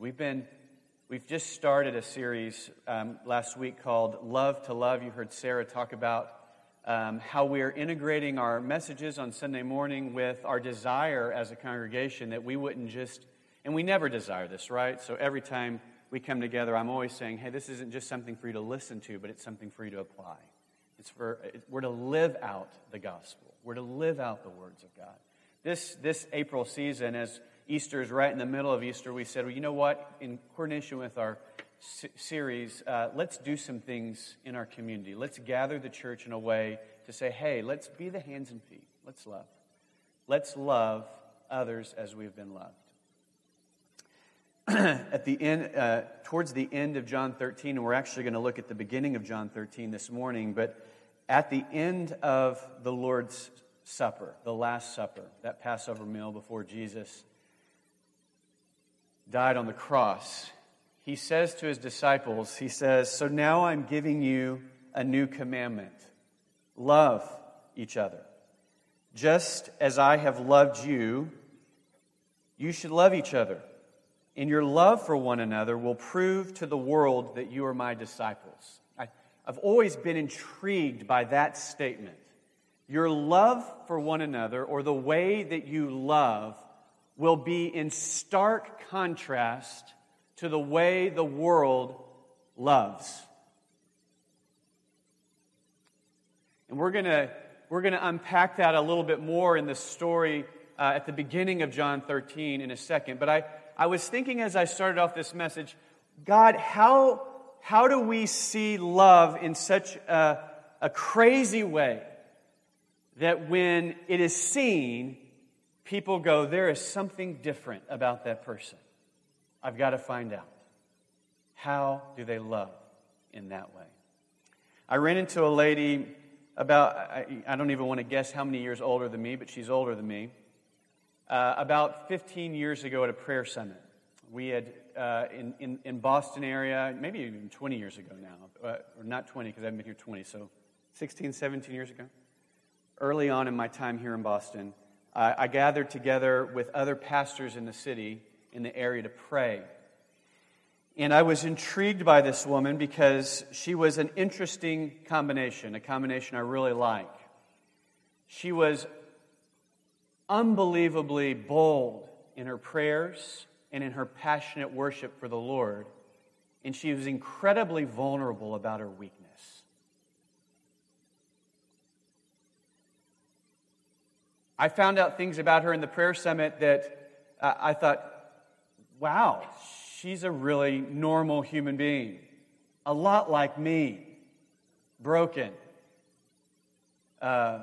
We've been we've just started a series um, last week called Love to Love. You heard Sarah talk about um, how we're integrating our messages on Sunday morning with our desire as a congregation that we wouldn't just, and we never desire this, right? So every time we come together, I'm always saying, hey, this isn't just something for you to listen to, but it's something for you to apply. It's for, we're to live out the gospel. We're to live out the words of God. This, this April season, as Easter is right in the middle of Easter, we said, well, you know what? In coordination with our series, uh, let's do some things in our community. Let's gather the church in a way to say, hey, let's be the hands and feet. Let's love. Let's love others as we've been loved. at the end, uh, towards the end of John 13, and we're actually going to look at the beginning of John 13 this morning, but at the end of the Lord's Supper, the Last Supper, that Passover meal before Jesus died on the cross, he says to his disciples, He says, So now I'm giving you a new commandment love each other. Just as I have loved you, you should love each other. And your love for one another will prove to the world that you are my disciples. I, have always been intrigued by that statement. Your love for one another, or the way that you love, will be in stark contrast to the way the world loves. And we're going to we're going to unpack that a little bit more in the story uh, at the beginning of John 13 in a second. But I, I was thinking as I started off this message, God, how, how do we see love in such a, a crazy way that when it is seen, people go, there is something different about that person. I've got to find out. How do they love in that way? I ran into a lady about, I, I don't even want to guess how many years older than me, but she's older than me. Uh, about 15 years ago at a prayer summit. We had, uh, in, in, in, Boston area, maybe even 20 years ago now, uh, or not 20 because I've been here 20, so 16, 17 years ago. Early on in my time here in Boston, uh, I gathered together with other pastors in the city, in the area, to pray. And I was intrigued by this woman because she was an interesting combination, a combination I really like. She was unbelievably bold in her prayers and in her passionate worship for the Lord. And she was incredibly vulnerable about her weakness. I found out things about her in the prayer summit that uh, I thought, wow, she's a really normal human being. A lot like me, broken, uh,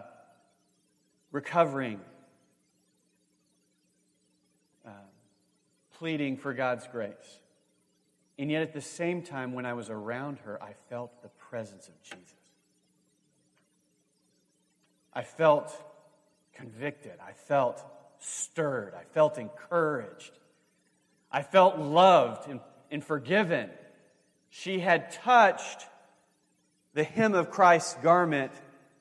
recovering, uh, pleading for God's grace. And yet, at the same time, when I was around her, I felt the presence of Jesus. I felt convicted. I felt stirred. I felt encouraged. I felt loved and, and forgiven. She had touched the hem of Christ's garment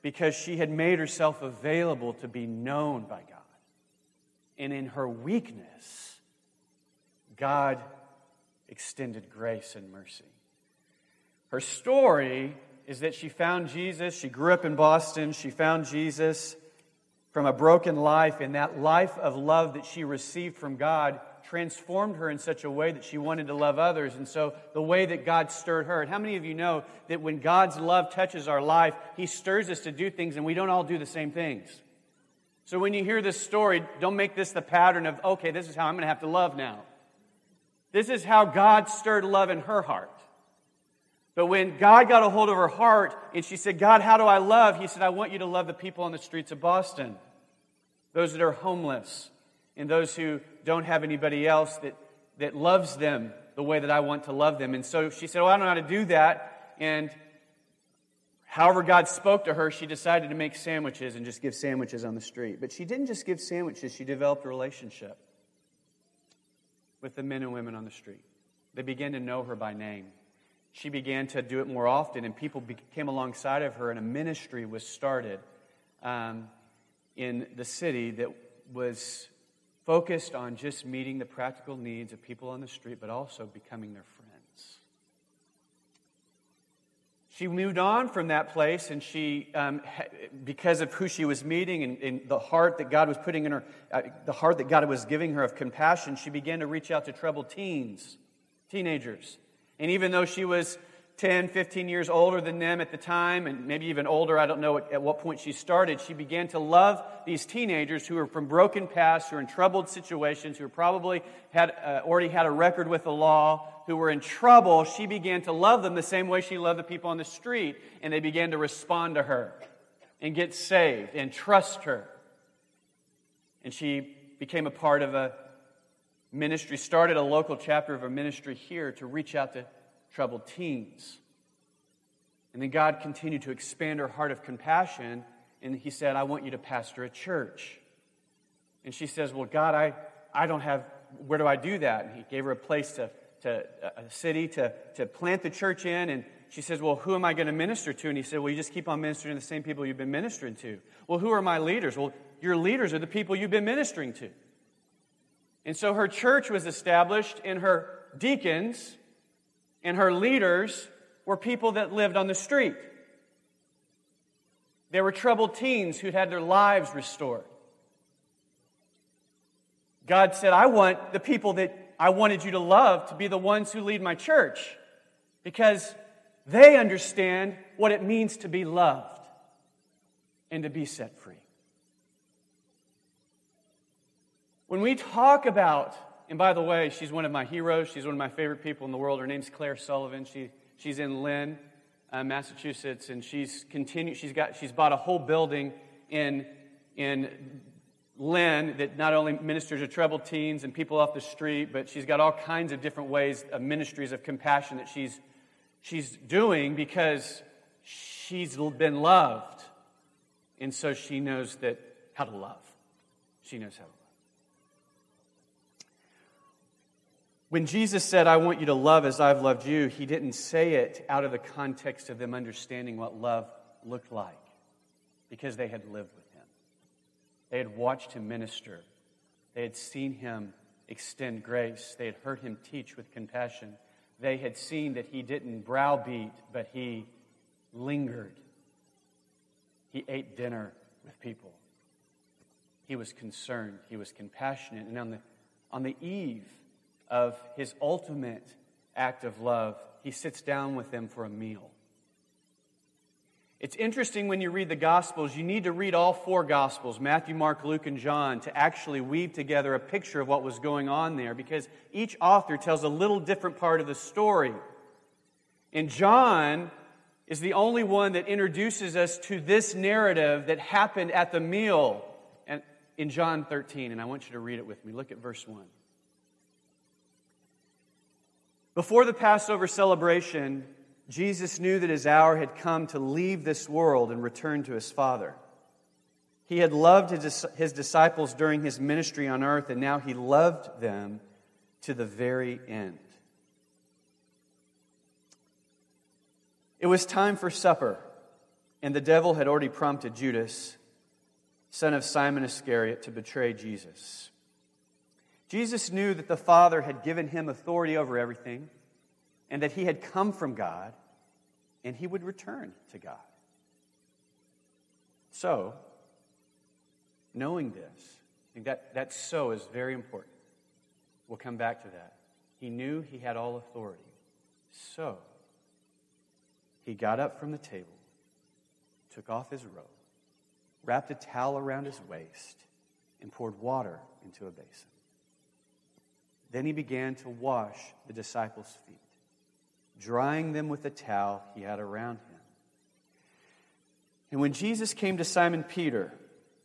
because she had made herself available to be known by God. And in her weakness, God extended grace and mercy. Her story is that she found Jesus. She grew up in Boston. She found Jesus from a broken life, and that life of love that she received from God transformed her in such a way that she wanted to love others. And so, the way that God stirred her, and how many of you know that when God's love touches our life, He stirs us to do things, and we don't all do the same things? So, when you hear this story, don't make this the pattern of, okay, this is how I'm going to have to love now. This is how God stirred love in her heart. But when God got a hold of her heart and she said, God, how do I love? He said, I want you to love the people on the streets of Boston those that are homeless, and those who don't have anybody else that, that loves them the way that I want to love them. And so she said, Well, I don't know how to do that. And however God spoke to her, she decided to make sandwiches and just give sandwiches on the street. But she didn't just give sandwiches, she developed a relationship with the men and women on the street. They began to know her by name. She began to do it more often, and people came alongside of her, and a ministry was started. Um, in the city that was focused on just meeting the practical needs of people on the street, but also becoming their friends. She moved on from that place, and she, um, because of who she was meeting and, and, the heart that God was putting in her, uh, the heart that God was giving her of compassion, she began to reach out to troubled teens, teenagers. And even though she was 10, 15 years older than them at the time, and maybe even older. I don't know at what point she started. She began to love these teenagers who were from broken pasts, who were in troubled situations, who probably had uh, already had a record with the law, who were in trouble. She began to love them the same way she loved the people on the street, and they began to respond to her and get saved and trust her. And she became a part of a ministry, started a local chapter of a ministry here to reach out to troubled teens. And then God continued to expand her heart of compassion, and He said, I want you to pastor a church. And she says, Well, God, I, I don't have, where do I do that? And He gave her a place to, to a city to, to plant the church in. And she says, Well, who am I going to minister to? And he said, Well, you just keep on ministering to the same people you've been ministering to. Well, who are my leaders? Well, your leaders are the people you've been ministering to. And so her church was established, and her deacons and her leaders were people that lived on the street. They were troubled teens who'd had their lives restored. God said, I want the people that I wanted you to love to be the ones who lead my church because they understand what it means to be loved and to be set free. When we talk about and by the way, she's one of my heroes. She's one of my favorite people in the world. Her name's Claire Sullivan. She, she's in Lynn, uh, Massachusetts, and she's continued. She's got. She's bought a whole building in in Lynn that not only ministers to troubled teens and people off the street, but she's got all kinds of different ways of ministries of compassion that she's she's doing because she's been loved, and so she knows that how to love. She knows how to. When Jesus said, I want you to love as I've loved you, he didn't say it out of the context of them understanding what love looked like because they had lived with him. They had watched him minister, they had seen him extend grace, they had heard him teach with compassion. They had seen that he didn't browbeat, but he lingered. He ate dinner with people. He was concerned. He was compassionate. And on the, on the eve of his ultimate act of love, he sits down with them for a meal. It's interesting when you read the Gospels, you need to read all four Gospels Matthew, Mark, Luke, and John to actually weave together a picture of what was going on there because each author tells a little different part of the story. And John is the only one that introduces us to this narrative that happened at the meal in John 13. And I want you to read it with me. Look at verse 1. Before the Passover celebration, Jesus knew that his hour had come to leave this world and return to his Father. He had loved his, disciples during his ministry on earth, and now he loved them to the very end. It was time for supper, and the devil had already prompted Judas, son of Simon Iscariot, to betray Jesus. Jesus knew that the Father had given him authority over everything and that he had come from God and he would return to God. So, knowing this, that, that so is very important. We'll come back to that. He knew he had all authority. So, he got up from the table, took off his robe, wrapped a towel around his waist, and poured water into a basin. Then he began to wash the disciples' feet, drying them with the towel he had around him. And when Jesus came to Simon Peter,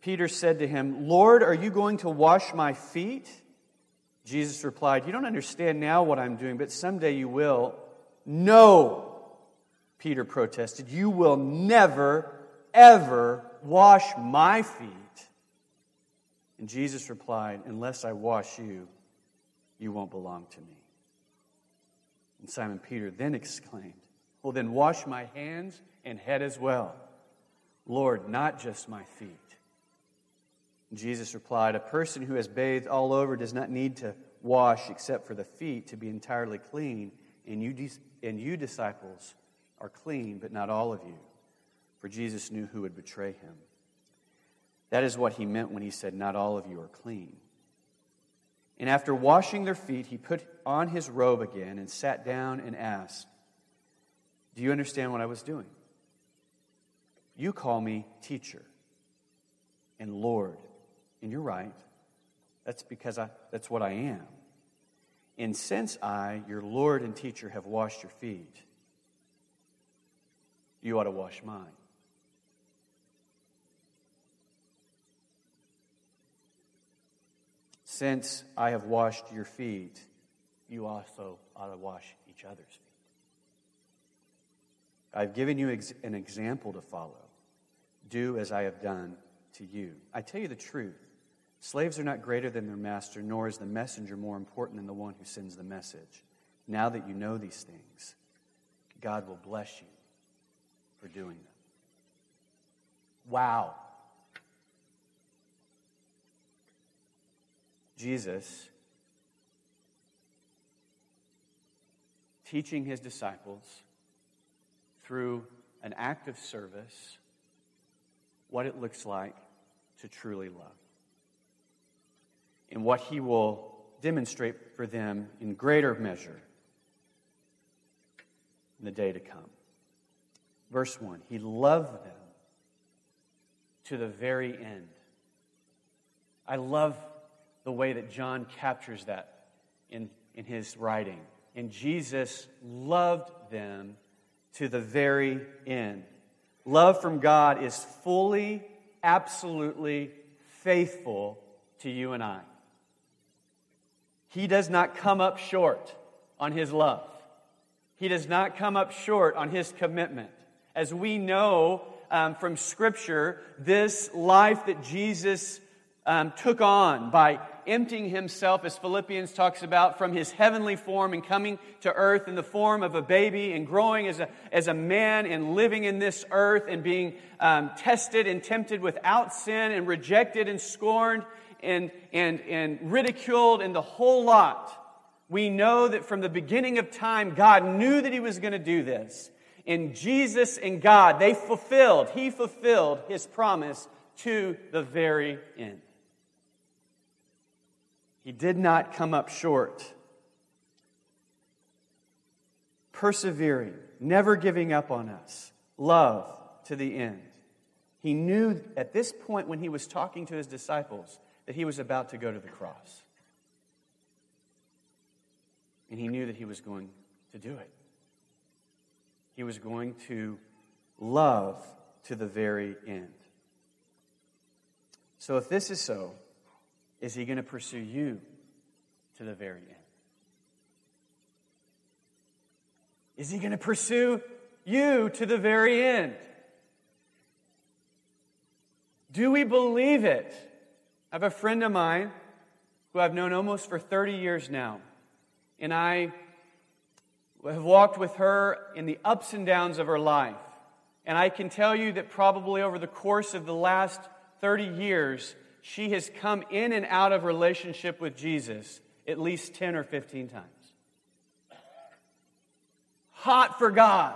Peter said to him, Lord, are you going to wash my feet? Jesus replied, You don't understand now what I'm doing, but someday you will. No, Peter protested, You will never, ever wash my feet. And Jesus replied, Unless I wash you, you won't belong to me. And Simon Peter then exclaimed, Well, then wash my hands and head as well. Lord, not just my feet, Jesus replied, A person who has bathed all over does not need to wash except for the feet to be entirely clean, and you, and you disciples are clean, but not all of you. For Jesus knew who would betray him. That is what he meant when he said, Not all of you are clean. And after washing their feet, he put on his robe again and sat down and asked, Do you understand what I was doing? You call me teacher and Lord and you're right. That's because I, that's what I am. And since I, your Lord and teacher, have washed your feet, you ought to wash mine. Since I have washed your feet, you also ought to wash each other's feet. I've given you an example to follow. Do as I have done to you. I tell you the truth. Slaves are not greater than their master, nor is the messenger more important than the one who sends the message. Now that you know these things, God will bless you for doing them. Wow. Jesus teaching his disciples through an act of service what it looks like to truly love and what he will demonstrate for them in greater measure in the day to come. Verse 1 He loved them to the very end. I love the way that John captures that in, in his writing. And Jesus loved them to the very end. Love from God is fully, absolutely faithful to you and I. He does not come up short on his love. He does not come up short on his commitment. As we know um, from Scripture, this life that Jesus um, took on by emptying himself, as Philippians talks about, from his heavenly form and coming to earth in the form of a baby and growing as a, as a man and living in this earth and being um, tested and tempted without sin and rejected and scorned and, and, and ridiculed and the whole lot. We know that from the beginning of time, God knew that He was going to do this. And Jesus and God, they fulfilled, He fulfilled His promise to the very end. He did not come up short. Persevering, never giving up on us, love to the end. He knew at this point when he was talking to his disciples that he was about to go to the cross. And he knew that he was going to do it. He was going to love to the very end. So, if this is so, is he going to pursue you to the very end? Is he going to pursue you to the very end? Do we believe it? I have a friend of mine who I've known almost for 30 years now. And I have walked with her in the ups and downs of her life. And I can tell you that probably over the course of the last 30 years, she has come in and out of relationship with Jesus at least 10 or 15 times. Hot for God,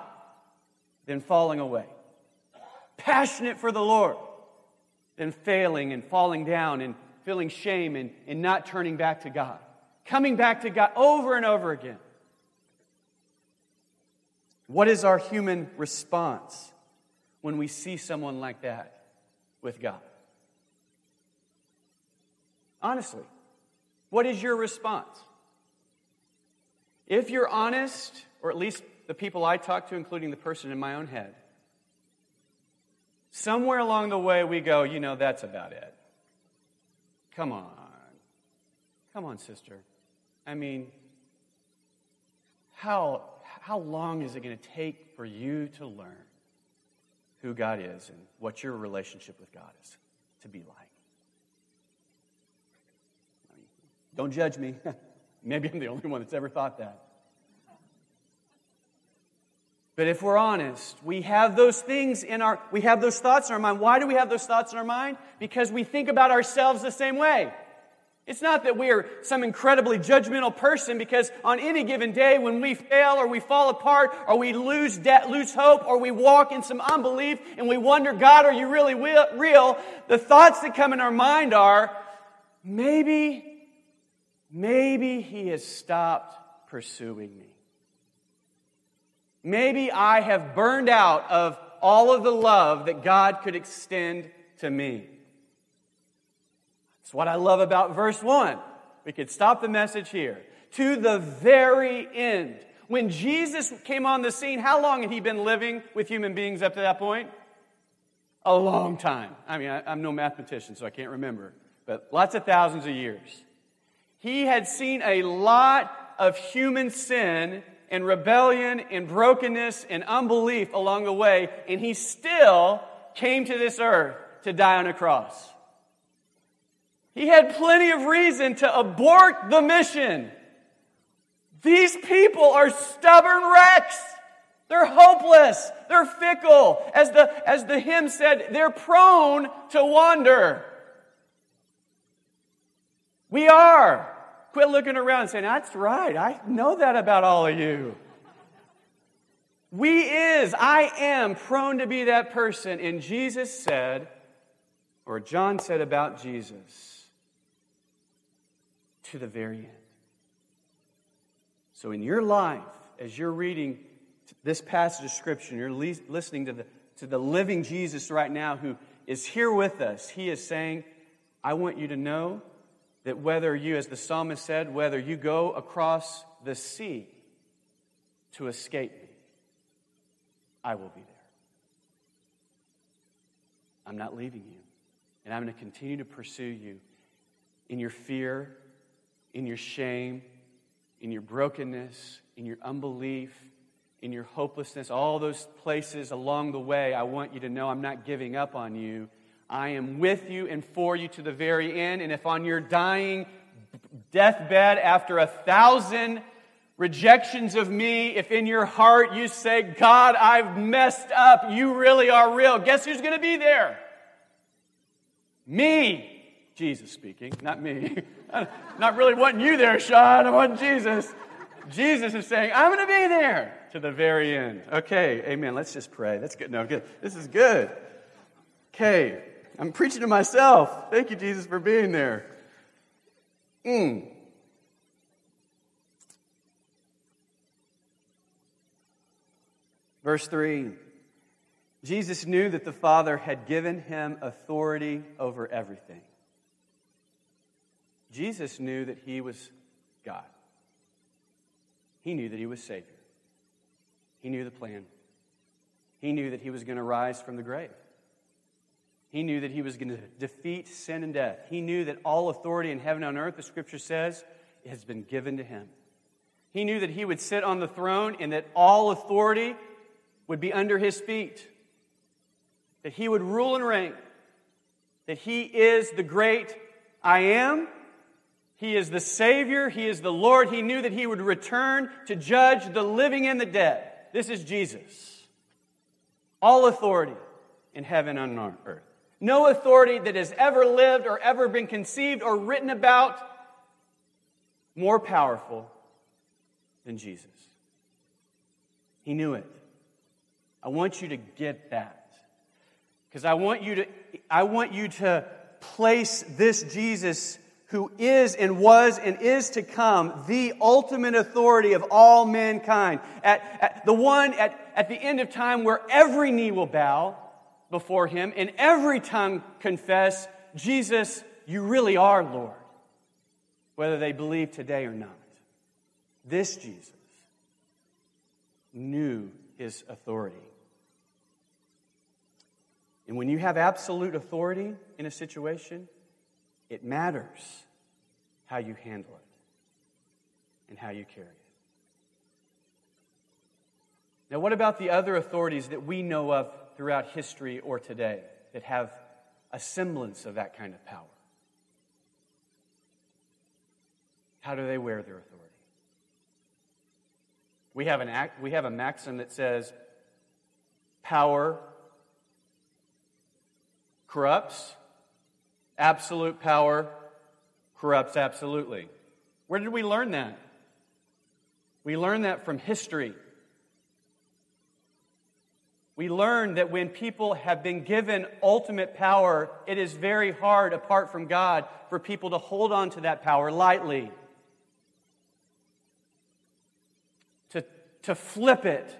then falling away. Passionate for the Lord, then failing and falling down and feeling shame and, and not turning back to God. Coming back to God over and over again. What is our human response when we see someone like that with God? Honestly, what is your response? If you're honest, or at least the people I talk to, including the person in my own head, Somewhere along the way, we go, you know, that's about it. Come on. Come on, sister. I mean, how, how long is it going to take for you to learn who God is and what your relationship with God is to be like? Don't judge me. Maybe I'm the only one that's ever thought that. But if we're honest, we have those things in our, we have those thoughts in our mind. Why do we have those thoughts in our mind? Because we think about ourselves the same way. It's not that we are some incredibly judgmental person because on any given day when we fail or we fall apart or we lose debt, lose hope or we walk in some unbelief and we wonder, God, are you really real? The thoughts that come in our mind are, maybe, maybe he has stopped pursuing me. Maybe I have burned out of all of the love that God could extend to me. That's what I love about verse 1. We could stop the message here. To the very end. When Jesus came on the scene, how long had he been living with human beings up to that point? A long time. I mean, I, am no mathematician, so I can't remember, but lots of thousands of years. He had seen a lot of human sin and rebellion and brokenness and unbelief along the way, and he still came to this earth to die on a cross. He had plenty of reason to abort the mission. These people are stubborn wrecks. They're hopeless. They're fickle. As the, as the hymn said, they're prone to wander. We are. Quit looking around and saying, That's right. I know that about all of you. We is, I am prone to be that person. And Jesus said, or John said about Jesus, to the very end. So in your life, as you're reading this passage of Scripture, you're listening to the, to the living Jesus right now who is here with us, he is saying, I want you to know that whether you, as the psalmist said, whether you go across the sea to escape me, I will be there. I'm not leaving you. And I'm going to continue to pursue you in your fear, in your shame, in your brokenness, in your unbelief, in your hopelessness, all those places along the way. I want you to know I'm not giving up on you. I am with you and for you to the very end. And if on your dying deathbed, after a thousand rejections of me, if in your heart you say, God, I've messed up, you really are real, guess who's going to be there? Me. Jesus speaking, not me. not really wanting you there, Sean. I want Jesus. Jesus is saying, I'm going to be there to the very end. Okay, amen. Let's just pray. That's good. No, good. This is good. Okay. I'm preaching to myself. Thank you, Jesus, for being there. Mm. Verse 3 Jesus knew that the Father had given him authority over everything. Jesus knew that he was God. He knew that he was Savior. He knew the plan. He knew that he was going to rise from the grave. He knew that he was going to defeat sin and death. He knew that all authority in heaven and on earth, the scripture says, has been given to him. He knew that he would sit on the throne and that all authority would be under his feet, that he would rule and reign, that he is the great I am. He is the Savior. He is the Lord. He knew that he would return to judge the living and the dead. This is Jesus. All authority in heaven and on earth. No authority that has ever lived or ever been conceived or written about more powerful than Jesus. He knew it. I want you to get that. Because I want you to I want you to place this Jesus who is and was and is to come, the ultimate authority of all mankind, at, at the one at, at the end of time where every knee will bow before him, and every tongue confess, Jesus, you really are Lord, whether they believe today or not. This Jesus knew his authority. And when you have absolute authority in a situation, it matters how you handle it and how you carry it. Now, what about the other authorities that we know of throughout history or today that have a semblance of that kind of power? How do they wear their authority? We have, an act, we have a maxim that says power corrupts, absolute power corrupts absolutely. Where did we learn that? We learn that from history. We learn that when people have been given ultimate power, it is very hard, apart from God, for people to hold on to that power lightly. To, to flip it,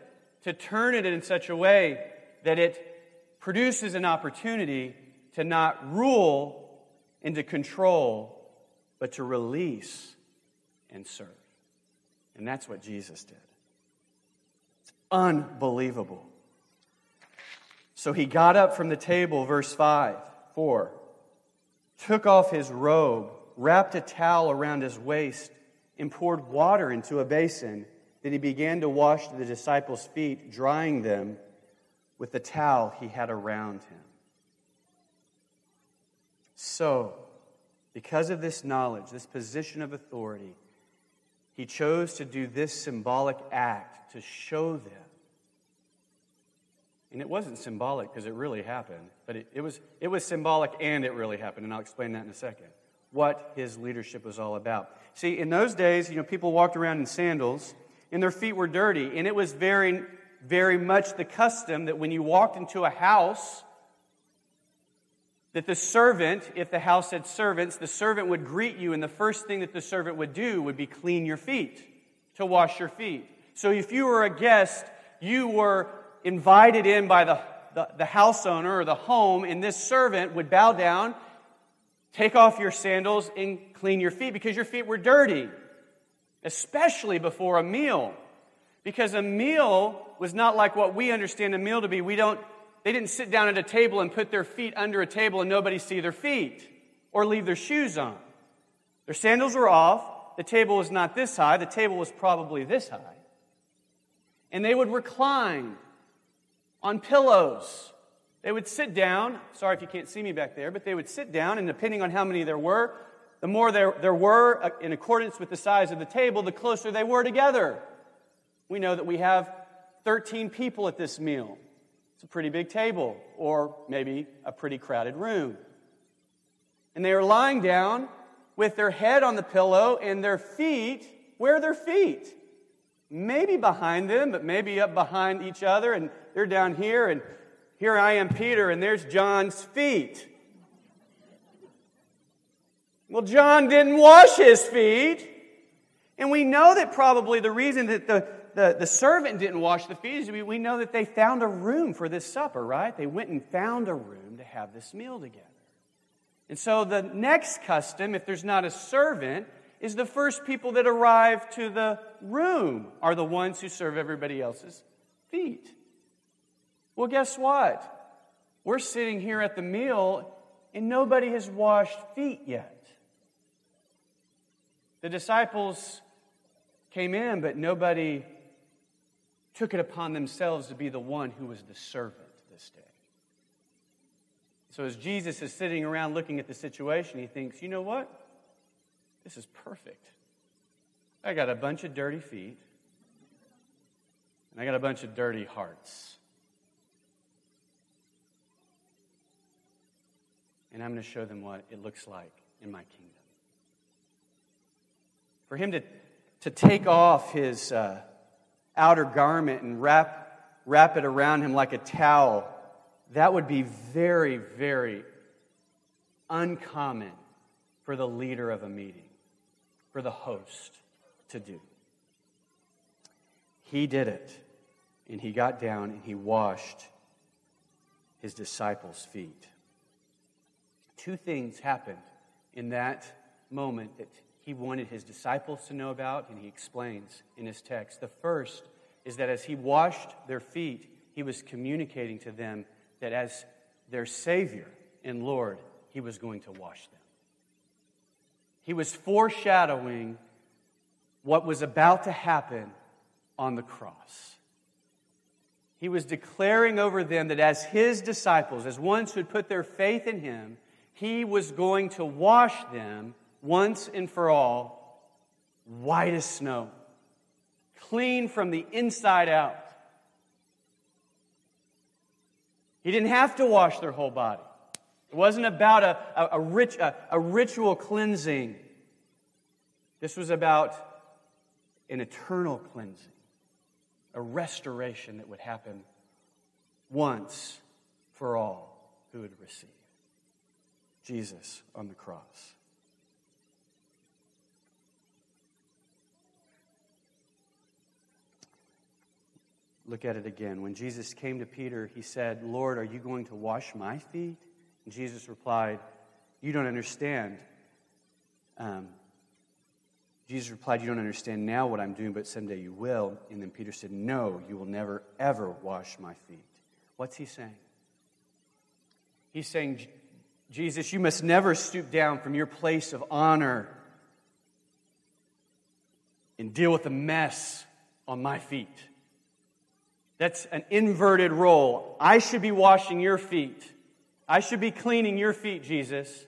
to turn it in such a way that it produces an opportunity to not rule and to control, but to release and serve. And that's what Jesus did. It's unbelievable. So he got up from the table, verse 5, 4, took off his robe, wrapped a towel around his waist, and poured water into a basin. Then he began to wash the disciples' feet, drying them with the towel he had around him. So, because of this knowledge, this position of authority, he chose to do this symbolic act to show them. And it wasn't symbolic because it really happened, but it, it, was, it was symbolic and it really happened, and I'll explain that in a second. What his leadership was all about. See, in those days, you know, people walked around in sandals and their feet were dirty, and it was very, very much the custom that when you walked into a house, that the servant, if the house had servants, the servant would greet you, and the first thing that the servant would do would be clean your feet, to wash your feet. So if you were a guest, you were invited in by the, the, the house owner or the home, and this servant would bow down, take off your sandals, and clean your feet because your feet were dirty, especially before a meal. Because a meal was not like what we understand a meal to be. We don't they didn't sit down at a table and put their feet under a table and nobody see their feet or leave their shoes on. Their sandals were off. The table was not this high. The table was probably this high. And they would recline on pillows. They would sit down. Sorry if you can't see me back there, but they would sit down, and depending on how many there were, the more there, there were, uh, in accordance with the size of the table, the closer they were together. We know that we have 13 people at this meal. It's a pretty big table, or maybe a pretty crowded room. And they are lying down with their head on the pillow and their feet, where are their feet? Maybe behind them, but maybe up behind each other, and they're down here, and here I am, Peter, and there's John's feet. Well, John didn't wash his feet. And we know that probably the reason that the the, the servant didn't wash the feet, is we, we know that they found a room for this supper, right? They went and found a room to have this meal together. And so the next custom, if there's not a servant, is the first people that arrive to the room are the ones who serve everybody else's feet. Well, guess what? We're sitting here at the meal and nobody has washed feet yet. The disciples came in, but nobody took it upon themselves to be the one who was the servant this day. So as Jesus is sitting around looking at the situation, he thinks, you know what? This is perfect. I got a bunch of dirty feet, and I got a bunch of dirty hearts. And I'm going to show them what it looks like in my kingdom. For him to, to take off his. Uh, outer garment and wrap, wrap it around him like a towel, that would be very, very uncommon for the leader of a meeting, for the host to do. He did it, and he got down and he washed his disciples' feet. Two things happened in that moment that he wanted his disciples to know about, and he explains in his text. The first is that as he washed their feet, he was communicating to them that as their Savior and Lord, he was going to wash them. He was foreshadowing what was about to happen on the cross. He was declaring over them that as his disciples, as ones who had put their faith in him, he was going to wash them once and for all, white as snow, clean from the inside out. He didn't have to wash their whole body. It wasn't about a, a, a, rich, a, a ritual cleansing. This was about an eternal cleansing, a restoration that would happen once for all who would receive. Jesus on the cross. Look at it again. When Jesus came to Peter, he said, Lord, are you going to wash my feet? Jesus replied, You don't understand. Um, Jesus replied, You don't understand now what I'm doing, but someday you will. And then Peter said, No, you will never, ever wash my feet. What's he saying? He's saying, Jesus, you must never stoop down from your place of honor and deal with the mess on my feet. That's an inverted role. I should be washing your feet. I should be cleaning your feet, Jesus.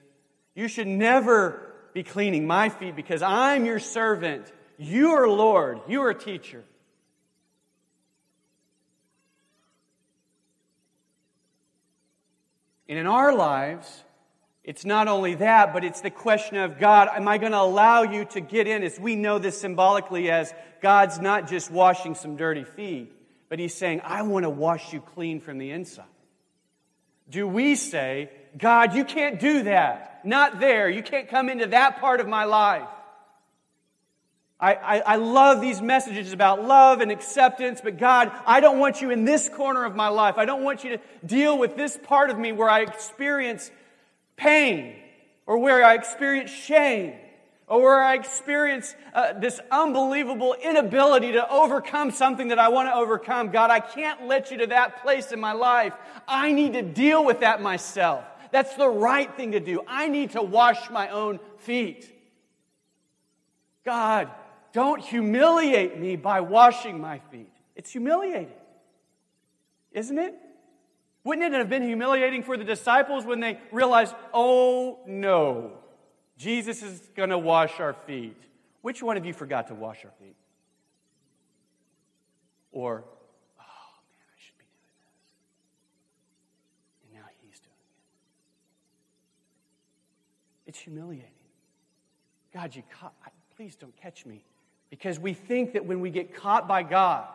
You should never be cleaning my feet because I'm your servant. You are Lord. You are teacher. And in our lives, it's not only that, but it's the question of God, am I going to allow you to get in? As we know this symbolically as God's not just washing some dirty feet, but He's saying, I want to wash you clean from the inside. Do we say, God, you can't do that? Not there. You can't come into that part of my life. I, I, I, love these messages about love and acceptance, but God, I don't want you in this corner of my life. I don't want you to deal with this part of me where I experience pain or where I experience shame or where I experience uh, this unbelievable inability to overcome something that I want to overcome. God, I can't let you to that place in my life. I need to deal with that myself. That's the right thing to do. I need to wash my own feet. God, don't humiliate me by washing my feet. It's humiliating, isn't it? Wouldn't it have been humiliating for the disciples when they realized, oh no, Jesus is going to wash our feet? Which one of you forgot to wash our feet? Or, oh man, I should be doing this. And now he's doing it. It's humiliating. God, you caught, please don't catch me because we think that when we get caught by God,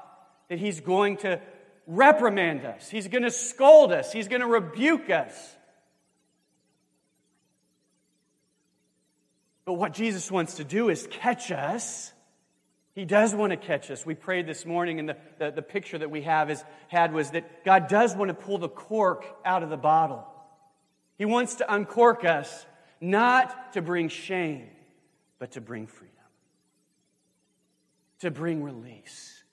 that He's going to reprimand us, He's going to scold us, He's going to rebuke us. But what Jesus wants to do is catch us. He does want to catch us. We prayed this morning, and the, the, the, picture that we have is, had was that God does want to pull the cork out of the bottle. He wants to uncork us, not to bring shame, but to bring freedom to bring release,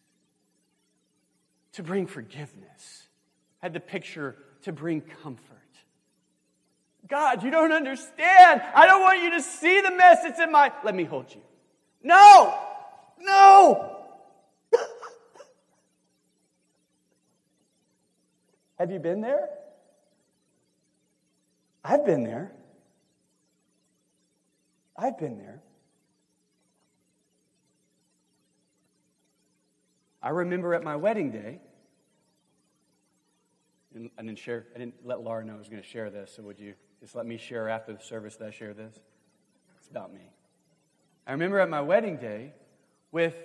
to bring forgiveness. Had the picture to bring comfort. God, you don't understand. I don't want you to see the mess that's in my. Let me hold you. No! No! Have you been there? I've been there. I've been there. I remember at my wedding day, and I didn't share, I didn't let Laura know I was going to share this, so would you just let me share after the service that I share this? It's about me. I remember at my wedding day with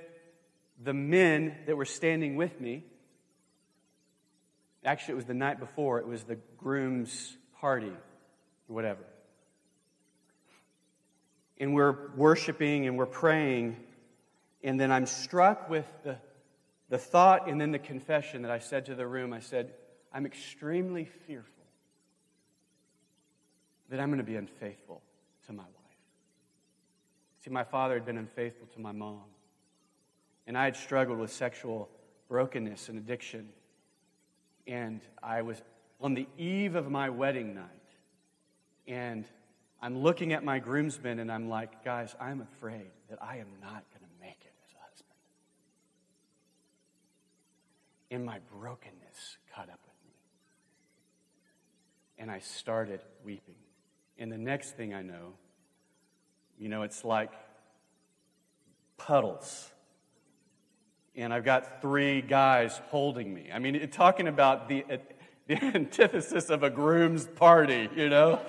the men that were standing with me. Actually, it was the night before, it was the groom's party, whatever. And we're worshiping and we're praying, and then I'm struck with the the thought and then the confession that I said to the room I said, I'm extremely fearful that I'm going to be unfaithful to my wife. See, my father had been unfaithful to my mom, and I had struggled with sexual brokenness and addiction. And I was on the eve of my wedding night, and I'm looking at my groomsmen, and I'm like, guys, I'm afraid that I am not going to make it as a husband. and my brokenness caught up with me. And I started weeping. And the next thing I know, you know, it's like puddles. And I've got three guys holding me. I mean, talking about the, the antithesis of a groom's party, you know?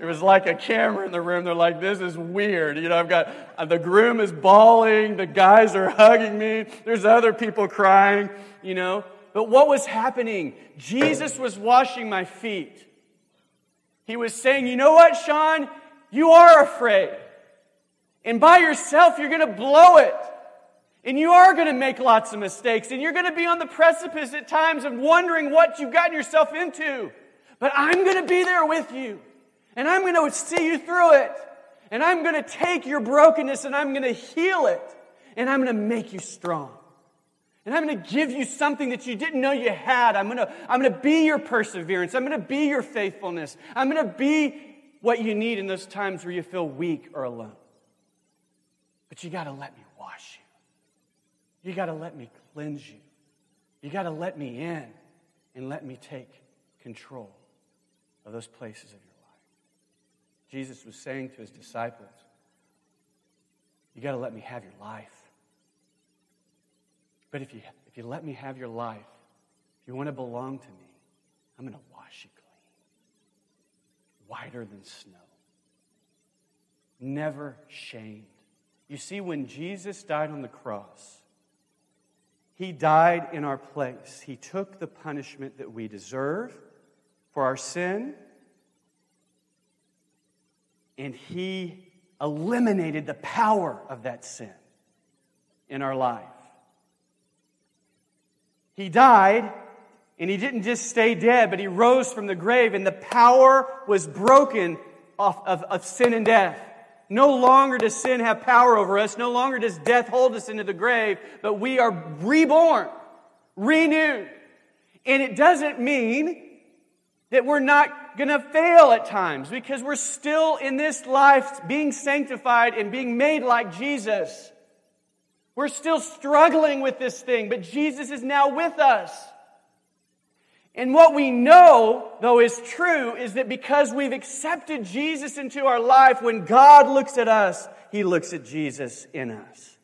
It was like a camera in the room. They're like, this is weird. You know, I've got uh, the groom is bawling, the guys are hugging me, there's other people crying, you know. But what was happening? Jesus was washing my feet. He was saying, you know what, Sean? You are afraid. And by yourself, you're going to blow it. And you are going to make lots of mistakes. And you're going to be on the precipice at times of wondering what you've gotten yourself into. But I'm going to be there with you and I'm going to see you through it. And I'm going to take your brokenness and I'm going to heal it. And I'm going to make you strong. And I'm going to give you something that you didn't know you had. I'm going to, I'm going to be your perseverance. I'm going to be your faithfulness. I'm going to be what you need in those times where you feel weak or alone. But you got to let me wash you. You got to let me cleanse you. You got to let me in and let me take control of those places of your life. Jesus was saying to his disciples, You got to let me have your life. But if you, if you let me have your life, if you want to belong to me, I'm going to wash you clean, whiter than snow. Never shamed. You see, when Jesus died on the cross, he died in our place. He took the punishment that we deserve for our sin and he eliminated the power of that sin in our life. He died, and he didn't just stay dead, but he rose from the grave, and the power was broken off of, of sin and death. No longer does sin have power over us. No longer does death hold us into the grave, but we are reborn, renewed. And it doesn't mean that we're not going to fail at times because we're still in this life being sanctified and being made like Jesus. We're still struggling with this thing, but Jesus is now with us. And what we know, though, is true is that because we've accepted Jesus into our life, when God looks at us, He looks at Jesus in us.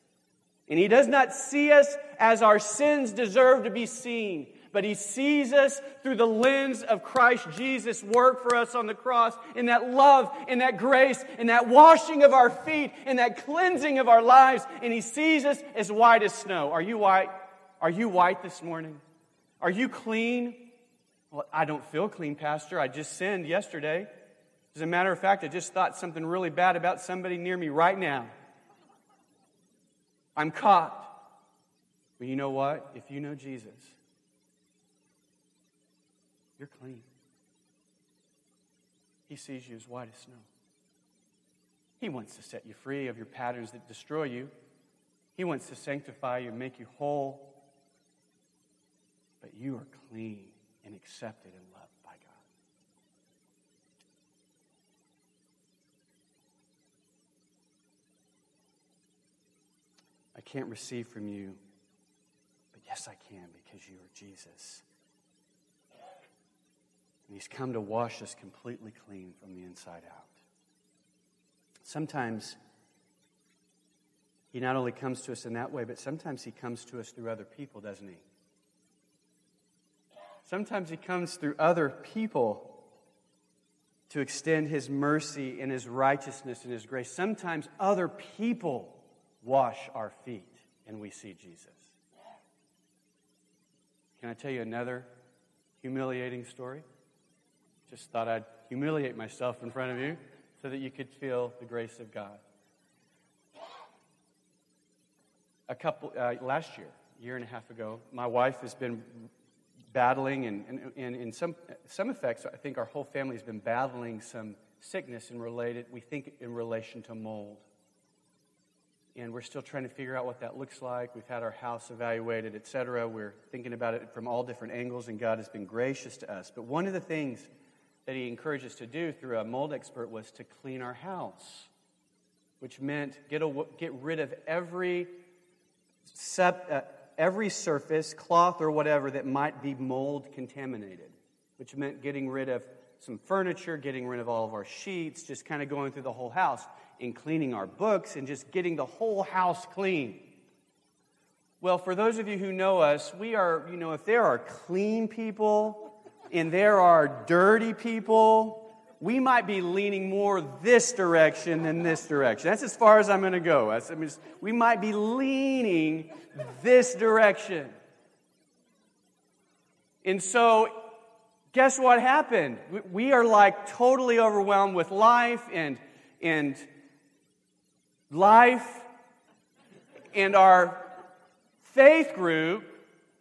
And He does not see us as our sins deserve to be seen but he sees us through the lens of Christ Jesus' work for us on the cross, in that love, in that grace, in that washing of our feet, in that cleansing of our lives, and he sees us as white as snow. Are you white? Are you white this morning? Are you clean? Well, I don't feel clean, Pastor. I just sinned yesterday. As a matter of fact, I just thought something really bad about somebody near me right now. I'm caught. But you know what? If you know Jesus, you're clean. He sees you as white as snow. He wants to set you free of your patterns that destroy you. He wants to sanctify you and make you whole. But you are clean and accepted and loved by God. I can't receive from you, but yes, I can because you are Jesus. And He's come to wash us completely clean from the inside out. Sometimes He not only comes to us in that way, but sometimes He comes to us through other people, doesn't He? Sometimes He comes through other people to extend His mercy and His righteousness and His grace. Sometimes other people wash our feet and we see Jesus. Can I tell you another humiliating story? Just thought I'd humiliate myself in front of you so that you could feel the grace of God. A couple, uh, last year, year and a half ago, my wife has been battling, and, and, and in some, some effects, I think our whole family has been battling some sickness and related, we think in relation to mold. And we're still trying to figure out what that looks like. We've had our house evaluated, et cetera. We're thinking about it from all different angles, and God has been gracious to us. But one of the things that he encouraged us to do through a mold expert was to clean our house, which meant get, a, get rid of every, sep, uh, every surface, cloth or whatever, that might be mold contaminated, which meant getting rid of some furniture, getting rid of all of our sheets, just kind of going through the whole house and cleaning our books and just getting the whole house clean. Well, for those of you who know us, we are, you know, if there are clean people and there are dirty people, we might be leaning more this direction than this direction. That's as far as I'm going to go. I mean, we might be leaning this direction. And so, guess what happened? We are like totally overwhelmed with life and, and life and our faith group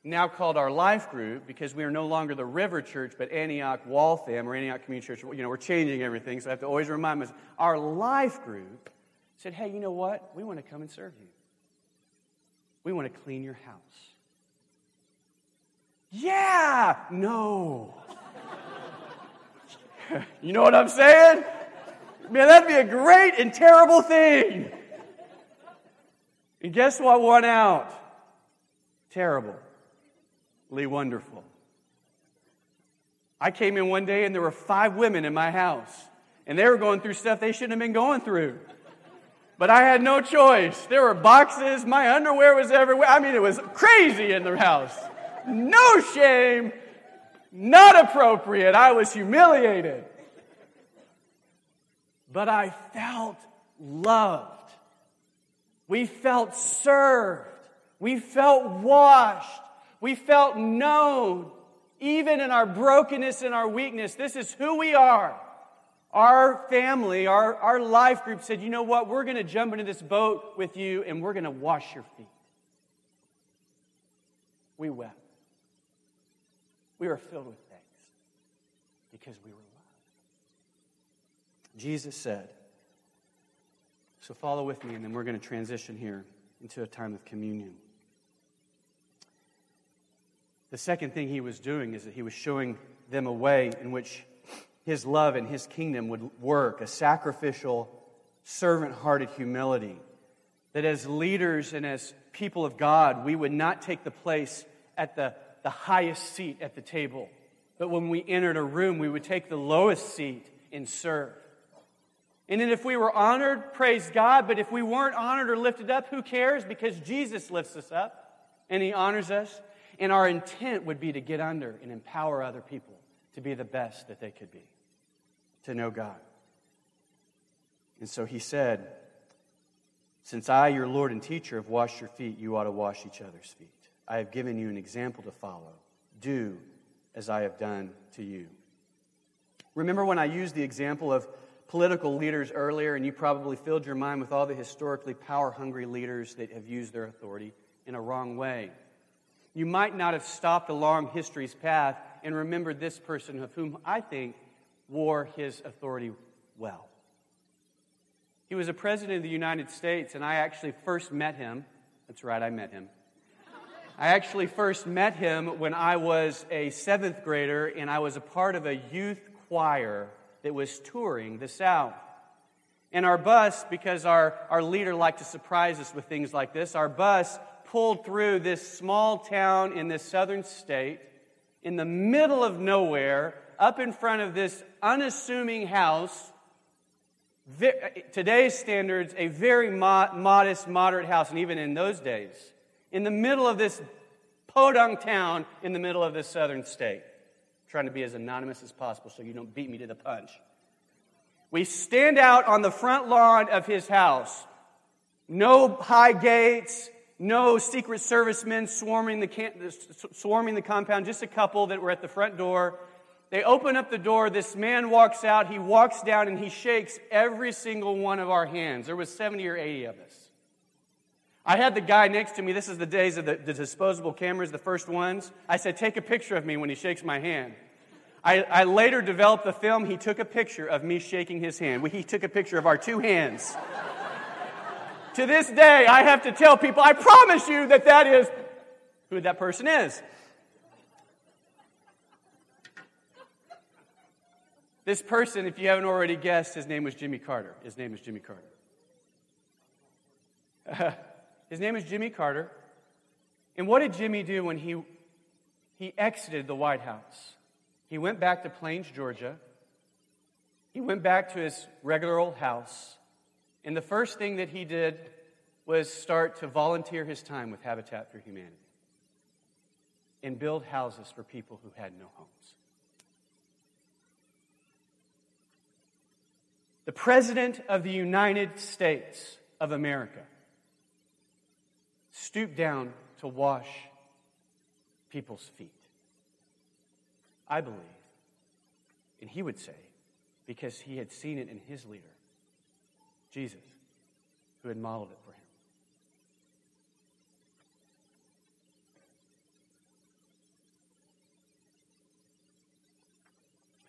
now called our life group because we are no longer the River Church, but Antioch Waltham or Antioch Community Church. You know, we're changing everything, so I have to always remind myself. Our life group said, hey, you know what? We want to come and serve you. We want to clean your house. Yeah! No. you know what I'm saying? Man, that'd be a great and terrible thing. And guess what won out? Terrible wonderful. I came in one day and there were five women in my house, and they were going through stuff they shouldn't have been going through. But I had no choice. There were boxes, my underwear was everywhere. I mean, it was crazy in the house. No shame, not appropriate. I was humiliated. But I felt loved. We felt served. We felt washed. We felt known, even in our brokenness and our weakness. This is who we are. Our family, our, our life group said, you know what? We're going to jump into this boat with you and we're going to wash your feet. We wept. We were filled with thanks because we were loved. Jesus said, so follow with me, and then we're going to transition here into a time of communion. The second thing he was doing is that he was showing them a way in which his love and his kingdom would work, a sacrificial, servant hearted humility. That as leaders and as people of God, we would not take the place at the, the highest seat at the table, but when we entered a room, we would take the lowest seat and serve. And then if we were honored, praise God, but if we weren't honored or lifted up, who cares? Because Jesus lifts us up and he honors us. And our intent would be to get under and empower other people to be the best that they could be, to know God. And so he said, Since I, your Lord and teacher, have washed your feet, you ought to wash each other's feet. I have given you an example to follow. Do as I have done to you. Remember when I used the example of political leaders earlier, and you probably filled your mind with all the historically power hungry leaders that have used their authority in a wrong way. You might not have stopped along history's path and remembered this person of whom I think wore his authority well. He was a president of the United States, and I actually first met him. That's right, I met him. I actually first met him when I was a seventh grader, and I was a part of a youth choir that was touring the South. And our bus, because our, our leader liked to surprise us with things like this, our bus pulled through this small town in this southern state, in the middle of nowhere, up in front of this unassuming house. Today's standards, a very modest, moderate house, and even in those days, in the middle of this podunk town in the middle of this southern state. I'm trying to be as anonymous as possible so you don't beat me to the punch. We stand out on the front lawn of his house. No high gates, no Secret Servicemen swarming the, camp, swarming the compound, just a couple that were at the front door. They open up the door. This man walks out. He walks down and he shakes every single one of our hands. There was 70 or 80 of us. I had the guy next to me. This is the days of the, the disposable cameras, the first ones. I said, Take a picture of me when he shakes my hand. I, I later developed the film. He took a picture of me shaking his hand. He took a picture of our two hands. To this day, I have to tell people, I promise you that that is who that person is. This person, if you haven't already guessed, his name was Jimmy Carter. His name is Jimmy Carter. Uh, his name is Jimmy Carter. And what did Jimmy do when he, he exited the White House? He went back to Plains, Georgia. He went back to his regular old house. And the first thing that he did was start to volunteer his time with Habitat for Humanity and build houses for people who had no homes. The President of the United States of America stooped down to wash people's feet. I believe, and he would say, because he had seen it in his leader, Jesus, who had modeled it for him.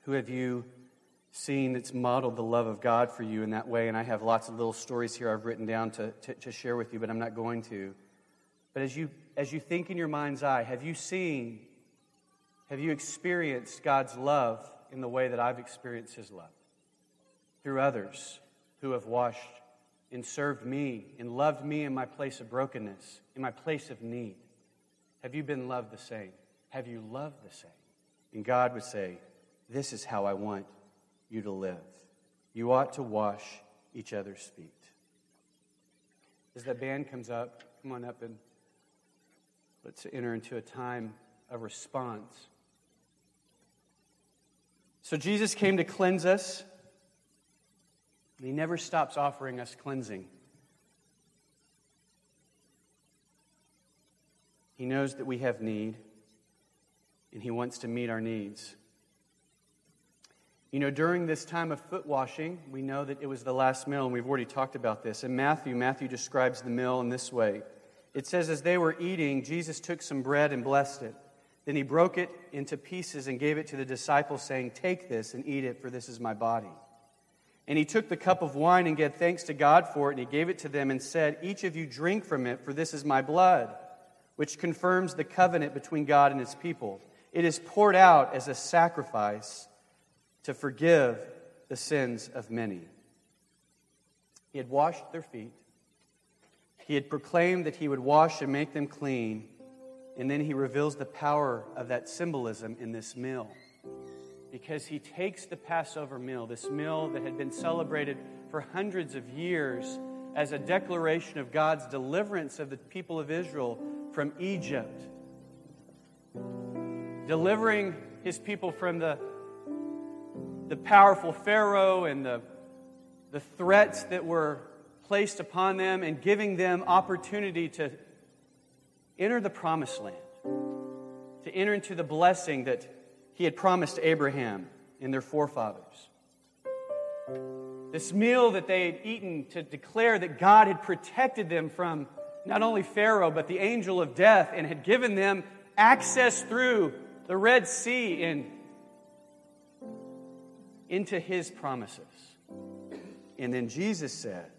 Who have you seen that's modeled the love of God for you in that way? And I have lots of little stories here I've written down to, to, to share with you, but I'm not going to. But as you, as you think in your mind's eye, have you seen, have you experienced God's love in the way that I've experienced His love? Through others who have washed and served me and loved me in my place of brokenness, in my place of need. Have you been loved the same? Have you loved the same? And God would say, this is how I want you to live. You ought to wash each other's feet. As that band comes up, come on up and let's enter into a time of response. So, Jesus came to cleanse us, and He never stops offering us cleansing. He knows that we have need, and He wants to meet our needs. You know, during this time of foot washing, we know that it was the last meal, and we've already talked about this. In Matthew, Matthew describes the meal in this way it says, As they were eating, Jesus took some bread and blessed it. Then he broke it into pieces and gave it to the disciples, saying, Take this and eat it, for this is my body. And he took the cup of wine and gave thanks to God for it, and he gave it to them and said, Each of you drink from it, for this is my blood, which confirms the covenant between God and his people. It is poured out as a sacrifice to forgive the sins of many. He had washed their feet. He had proclaimed that he would wash and make them clean. And then he reveals the power of that symbolism in this meal. Because he takes the Passover meal, this meal that had been celebrated for hundreds of years, as a declaration of God's deliverance of the people of Israel from Egypt, delivering his people from the the powerful Pharaoh and the, the threats that were placed upon them and giving them opportunity to enter the promised land, to enter into the blessing that he had promised Abraham and their forefathers. This meal that they had eaten to declare that God had protected them from not only Pharaoh, but the angel of death and had given them access through the Red Sea and into his promises. And then Jesus said,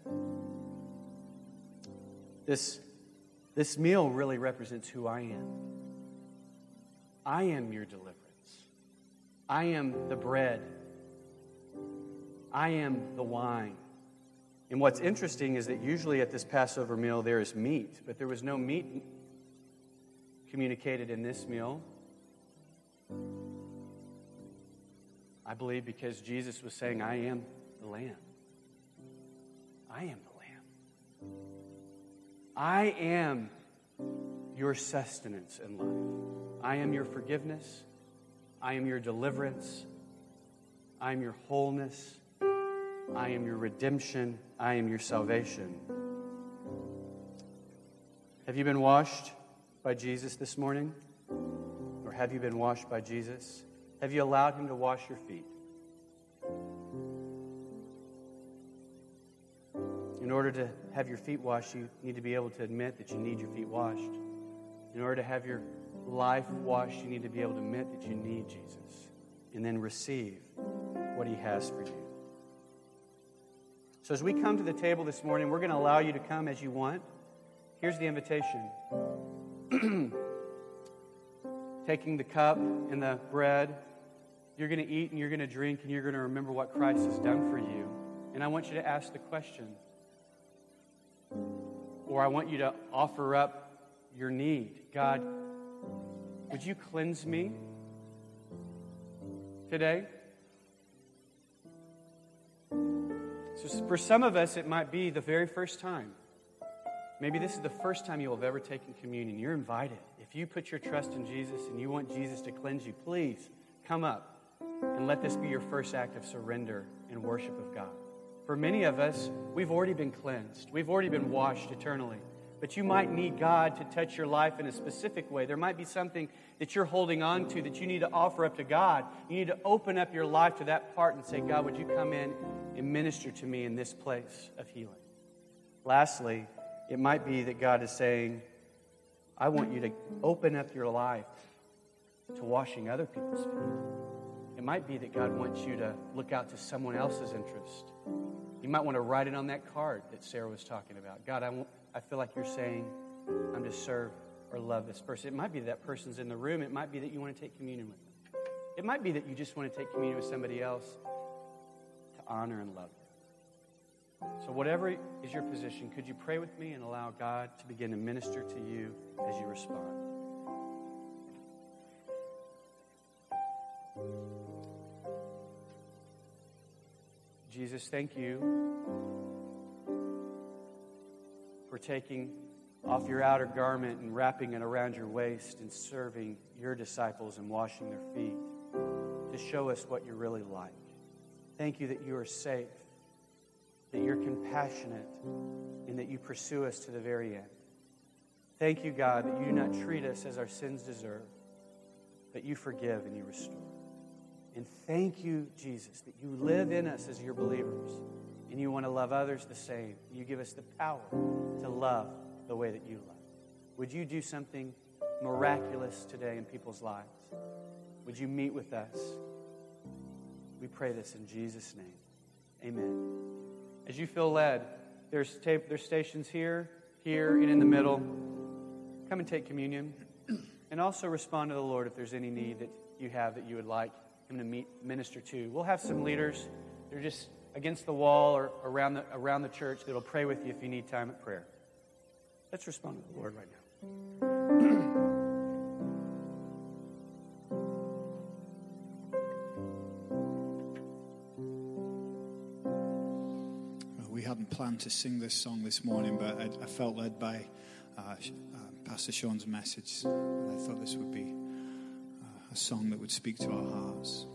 this, this meal really represents who I am. I am your deliverance. I am the bread. I am the wine. And what's interesting is that usually at this Passover meal there is meat, but there was no meat communicated in this meal. I believe because Jesus was saying, I am the Lamb. I am the Lamb. I am your sustenance in life. I am your forgiveness. I am your deliverance. I am your wholeness. I am your redemption. I am your salvation. Have you been washed by Jesus this morning? Or have you been washed by Jesus? Have you allowed Him to wash your feet? In order to have your feet washed, you need to be able to admit that you need your feet washed. In order to have your life washed, you need to be able to admit that you need Jesus and then receive what He has for you. So, as we come to the table this morning, we're going to allow you to come as you want. Here's the invitation taking the cup and the bread. You're going to eat and you're going to drink and you're going to remember what Christ has done for you. And I want you to ask the question, or I want you to offer up your need. God, would you cleanse me today? So, for some of us, it might be the very first time. Maybe this is the first time you have ever taken communion. You're invited. If you put your trust in Jesus and you want Jesus to cleanse you, please come up and let this be your first act of surrender and worship of God. For many of us, we've already been cleansed, we've already been washed eternally. But you might need God to touch your life in a specific way. There might be something that you're holding on to that you need to offer up to God. You need to open up your life to that part and say, God, would you come in and minister to me in this place of healing? Lastly, it might be that God is saying, I want you to open up your life to washing other people's feet. It might be that God wants you to look out to someone else's interest. You might want to write it on that card that Sarah was talking about. God, I, want, I feel like you're saying, I'm to serve or love this person. It might be that, person's in the room. It might be that you want to take communion with them. It might be that you just want to take communion with somebody else to honor and love them. So, whatever is your position, could you pray with me and allow God to begin to minister to you as you respond? Jesus, thank you taking off your outer garment and wrapping it around your waist and serving your disciples and washing their feet to show us what you're really like. Thank you that you are safe, that you're compassionate, and that you pursue us to the very end. Thank you, God, that you do not treat us as our sins deserve, but you forgive and you restore. And thank you, Jesus, that you live in us as your believers and you want to love others the same. You give us the power to love the way that you love. Would you do something miraculous today in people's lives? Would you meet with us? We pray this in Jesus' name. Amen. As you feel led, there's, tape, there's stations here, here, and in the middle. Come and take communion. And also respond to the Lord if there's any need that you have that you would like Him to meet, minister to. We'll have some leaders. They're just against the wall or around the, around the church that'll pray with you if you need time at prayer. Let's respond to the Lord right now. we hadn't planned to sing this song this morning, but I, I felt led by uh, uh, Pastor Sean's message. And I thought this would be uh, a song that would speak to our hearts.